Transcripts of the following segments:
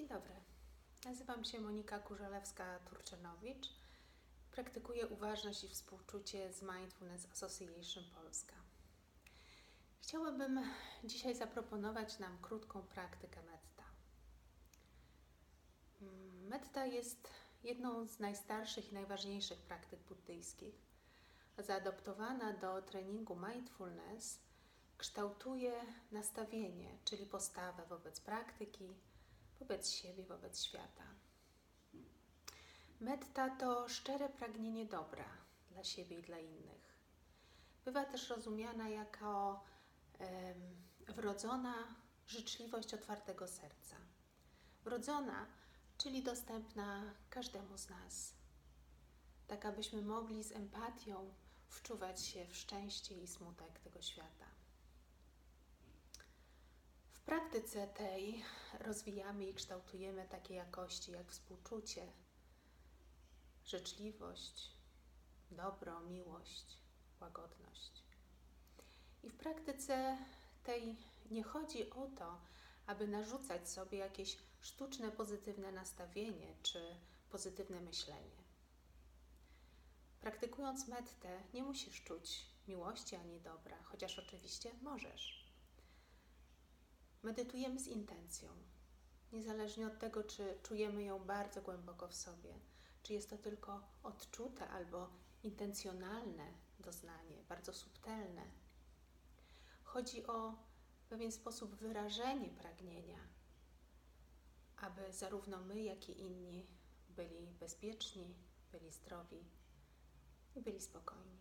Dzień dobry. Nazywam się Monika Kurzelewska-Turczynowicz. Praktykuję uważność i współczucie z Mindfulness Association Polska. Chciałabym dzisiaj zaproponować nam krótką praktykę metta. Metta jest jedną z najstarszych i najważniejszych praktyk buddyjskich. Zaadoptowana do treningu mindfulness kształtuje nastawienie, czyli postawę wobec praktyki, wobec siebie, wobec świata. Metta to szczere pragnienie dobra dla siebie i dla innych. Bywa też rozumiana jako wrodzona życzliwość otwartego serca. Wrodzona, czyli dostępna każdemu z nas. Tak, abyśmy mogli z empatią wczuwać się w szczęście i smutek tego świata. Praktyce tej rozwijamy i kształtujemy takie jakości jak współczucie, życzliwość, dobro, miłość, łagodność. I w praktyce tej nie chodzi o to, aby narzucać sobie jakieś sztuczne pozytywne nastawienie czy pozytywne myślenie. Praktykując mettę, nie musisz czuć miłości ani dobra, chociaż oczywiście możesz. Medytujemy z intencją, niezależnie od tego, czy czujemy ją bardzo głęboko w sobie, czy jest to tylko odczute albo intencjonalne doznanie, bardzo subtelne. Chodzi o pewien sposób wyrażenie pragnienia, aby zarówno my, jak i inni byli bezpieczni, byli zdrowi i byli spokojni.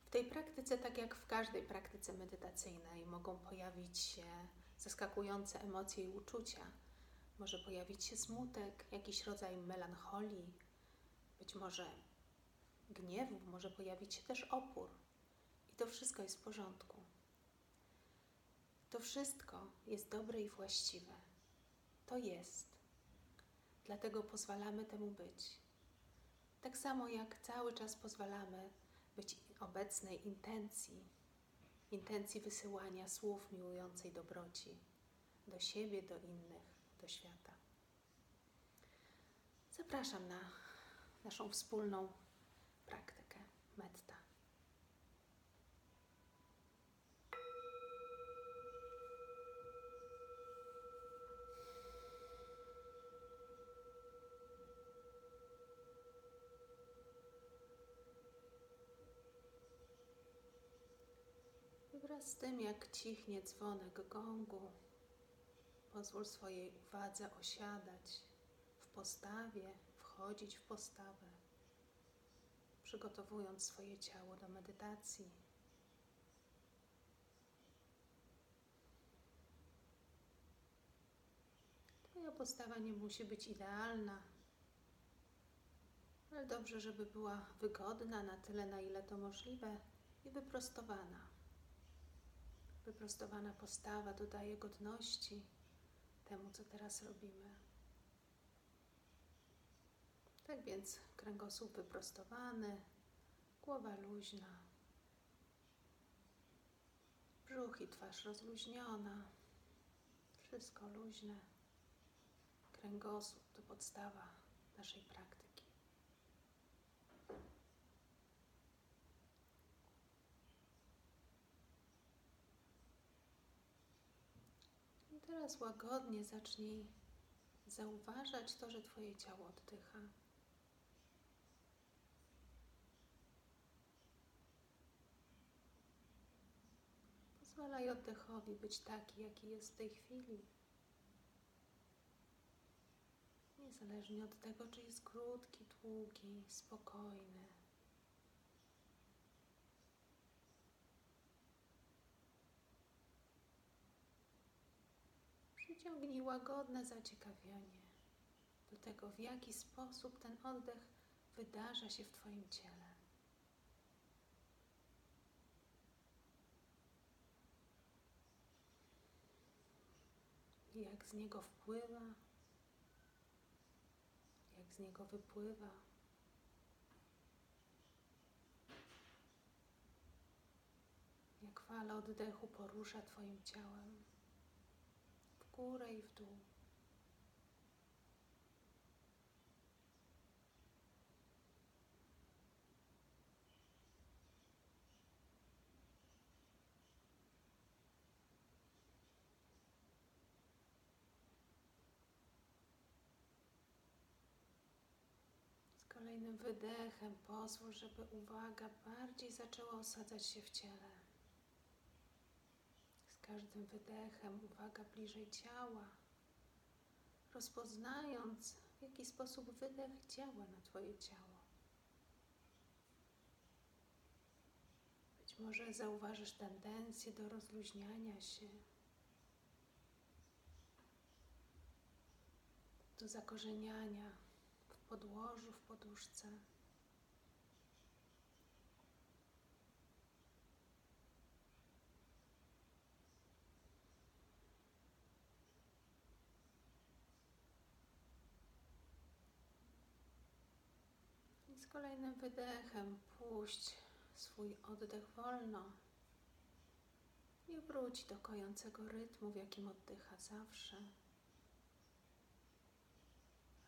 W tej praktyce, tak jak w każdej praktyce medytacyjnej, mogą pojawić się zaskakujące emocje i uczucia. Może pojawić się smutek, jakiś rodzaj melancholii, być może gniewu, może pojawić się też opór. I to wszystko jest w porządku. To wszystko jest dobre i właściwe. To jest. Dlatego pozwalamy temu być. Tak samo jak cały czas pozwalamy być obecnej intencji, intencji wysyłania słów miłującej dobroci do siebie, do innych, do świata. Zapraszam na naszą wspólną praktykę metta. Wraz z tym, jak cichnie dzwonek gongu, pozwól swojej uwadze osiadać w postawie, wchodzić w postawę, przygotowując swoje ciało do medytacji. Twoja postawa nie musi być idealna, ale dobrze, żeby była wygodna na tyle, na ile to możliwe i wyprostowana. Wyprostowana postawa dodaje godności temu, co teraz robimy. Tak więc kręgosłup wyprostowany, głowa luźna, brzuch i twarz rozluźniona, wszystko luźne. Kręgosłup to podstawa naszej praktyki. Teraz łagodnie zacznij zauważać to, że Twoje ciało oddycha. Pozwalaj oddechowi być taki, jaki jest w tej chwili. Niezależnie od tego, czy jest krótki, długi, spokojny. Przyciągnij łagodne zaciekawienie do tego, w jaki sposób ten oddech wydarza się w Twoim ciele. Jak z niego wpływa, jak z niego wypływa. Jak fala oddechu porusza Twoim ciałem. Górę i w dół. Kolejnym wydechem pozwól, żeby uwaga bardziej zaczęła osadzać się w ciele. Każdym wydechem uwaga bliżej ciała, rozpoznając, w jaki sposób wydech działa na Twoje ciało. Być może zauważysz tendencję do rozluźniania się, do zakorzeniania w podłożu, w poduszce. I z kolejnym wydechem puść swój oddech wolno i wróć do kojącego rytmu, w jakim oddycha zawsze.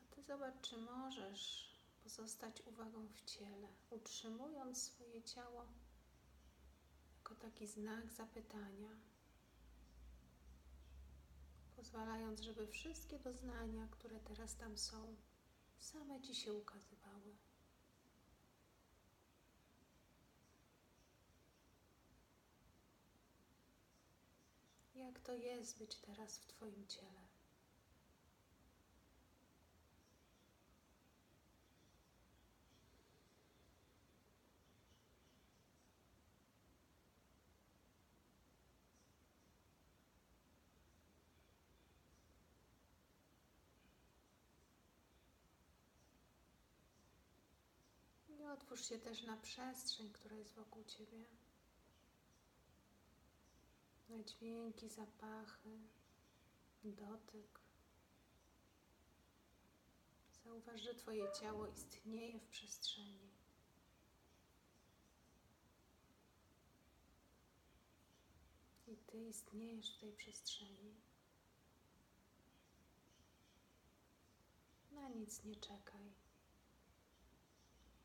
A Ty zobacz, czy możesz pozostać uwagą w ciele, utrzymując swoje ciało jako taki znak zapytania, pozwalając, żeby wszystkie doznania, które teraz tam są, same Ci się ukazywały. Jak to jest być teraz w Twoim ciele? Otwórz się też na przestrzeń, która jest wokół Ciebie. Dźwięki, zapachy, dotyk. Zauważ, że Twoje ciało istnieje w przestrzeni. I Ty istniejesz w tej przestrzeni. Na nic nie czekaj.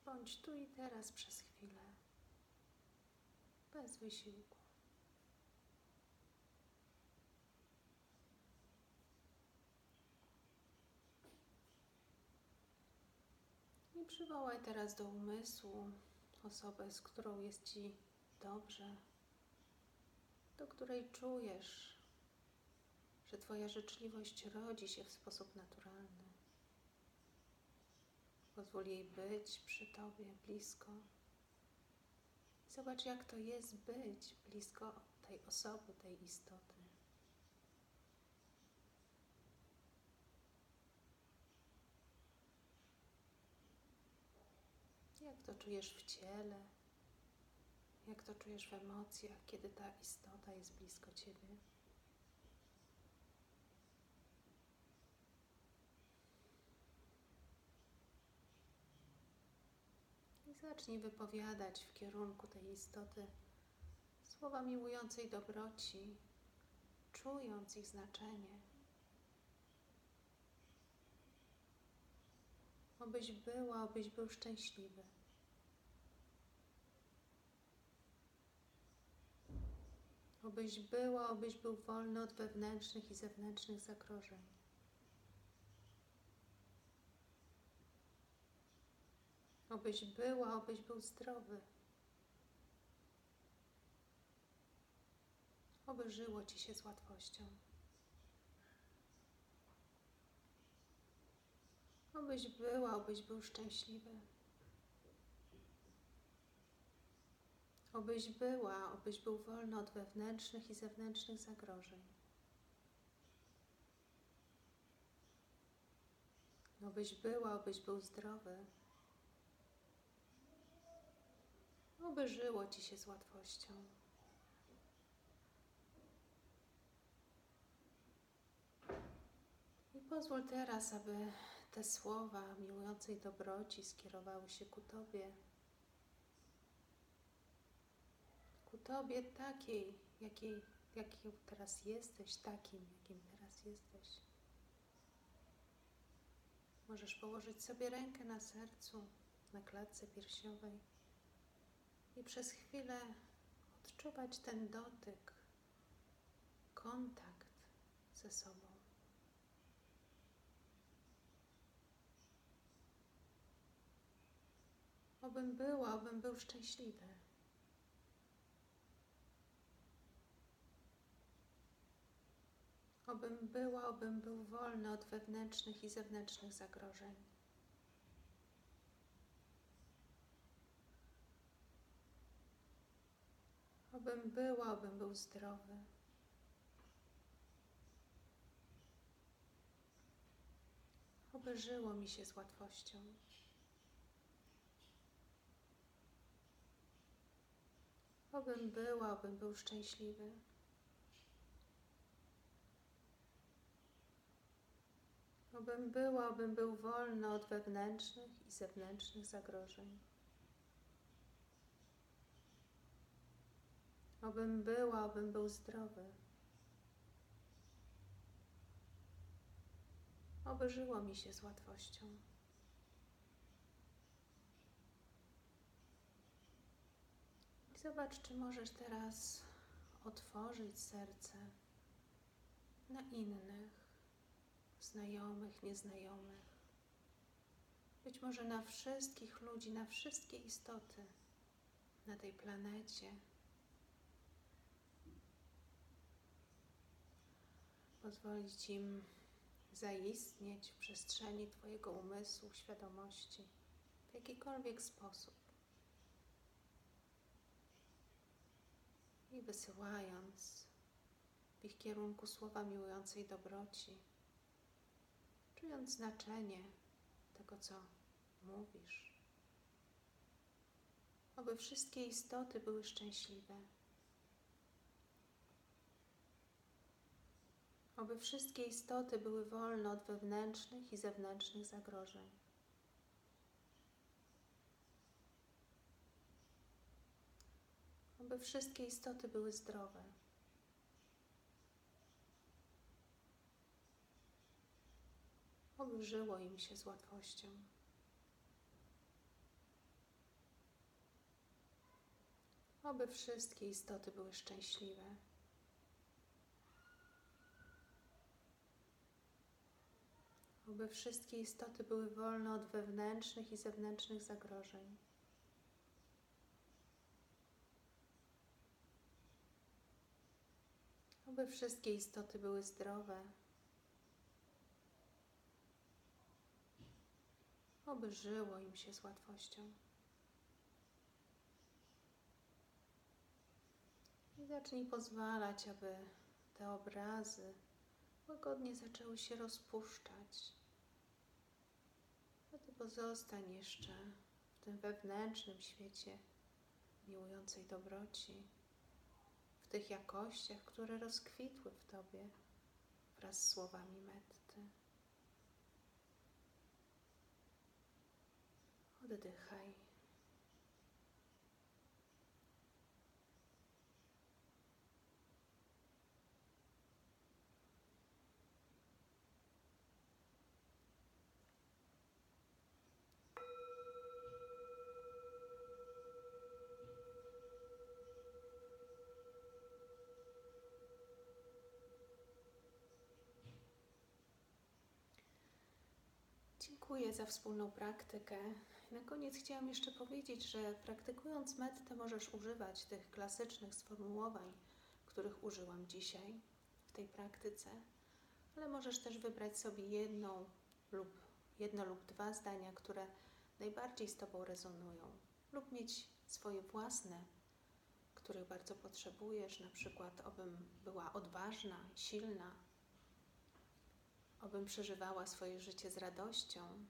Bądź tu i teraz przez chwilę, bez wysiłku. I przywołaj teraz do umysłu osobę, z którą jest Ci dobrze, do której czujesz, że Twoja życzliwość rodzi się w sposób naturalny. Pozwól jej być przy Tobie, blisko. Zobacz, jak to jest być blisko tej osoby, tej istoty. Jak to czujesz w ciele? Jak to czujesz w emocjach, kiedy ta istota jest blisko Ciebie? I zacznij wypowiadać w kierunku tej istoty słowa miłującej dobroci, czując ich znaczenie. Obyś była, obyś był szczęśliwy. Obyś była, obyś był wolny od wewnętrznych i zewnętrznych zagrożeń. Obyś była, obyś był zdrowy. Oby żyło Ci się z łatwością. Obyś była, obyś był szczęśliwy. Obyś była, obyś był wolny od wewnętrznych i zewnętrznych zagrożeń. Obyś była, obyś był zdrowy. Oby żyło Ci się z łatwością. I pozwól teraz, aby te słowa miłującej dobroci skierowały się ku Tobie. Ku Tobie takiej, jakiej, jakim teraz jesteś, takim, jakim teraz jesteś. Możesz położyć sobie rękę na sercu, na klatce piersiowej i przez chwilę odczuwać ten dotyk, kontakt ze sobą. Obym była, obym był szczęśliwy. Obym była, obym był wolny od wewnętrznych i zewnętrznych zagrożeń. Obym była, obym był zdrowy. Oby żyło mi się z łatwością. Obym była, obym był szczęśliwy. Obym była, obym był wolny od wewnętrznych i zewnętrznych zagrożeń. Obym była, obym był zdrowy. Oby żyło mi się z łatwością. I zobacz, czy możesz teraz otworzyć serce na innych, znajomych, nieznajomych. Być może na wszystkich ludzi, na wszystkie istoty na tej planecie. Pozwolić im zaistnieć w przestrzeni Twojego umysłu, świadomości w jakikolwiek sposób. I wysyłając w ich kierunku słowa miłującej dobroci, czując znaczenie tego, co mówisz. Oby wszystkie istoty były szczęśliwe. Oby wszystkie istoty były wolne od wewnętrznych i zewnętrznych zagrożeń. Oby wszystkie istoty były zdrowe. Oby żyło im się z łatwością. Oby wszystkie istoty były szczęśliwe. Oby wszystkie istoty były wolne od wewnętrznych i zewnętrznych zagrożeń. Oby wszystkie istoty były zdrowe. Oby żyło im się z łatwością. I zacznij pozwalać, aby te obrazy łagodnie zaczęły się rozpuszczać. A Ty pozostań jeszcze w tym wewnętrznym świecie miłującej dobroci, w tych jakościach, które rozkwitły w Tobie wraz z słowami metty. Oddychaj. Dziękuję za wspólną praktykę. Na koniec chciałam jeszcze powiedzieć, że praktykując mettę możesz używać tych klasycznych sformułowań, których użyłam dzisiaj w tej praktyce, ale możesz też wybrać sobie jedną lub jedno lub dwa zdania, które najbardziej z Tobą rezonują, lub mieć swoje własne, których bardzo potrzebujesz, na przykład obym była odważna, silna, obym przeżywała swoje życie z radością,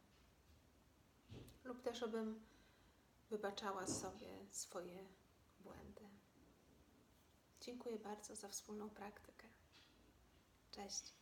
lub też obym wybaczała sobie swoje błędy. Dziękuję bardzo za wspólną praktykę. Cześć.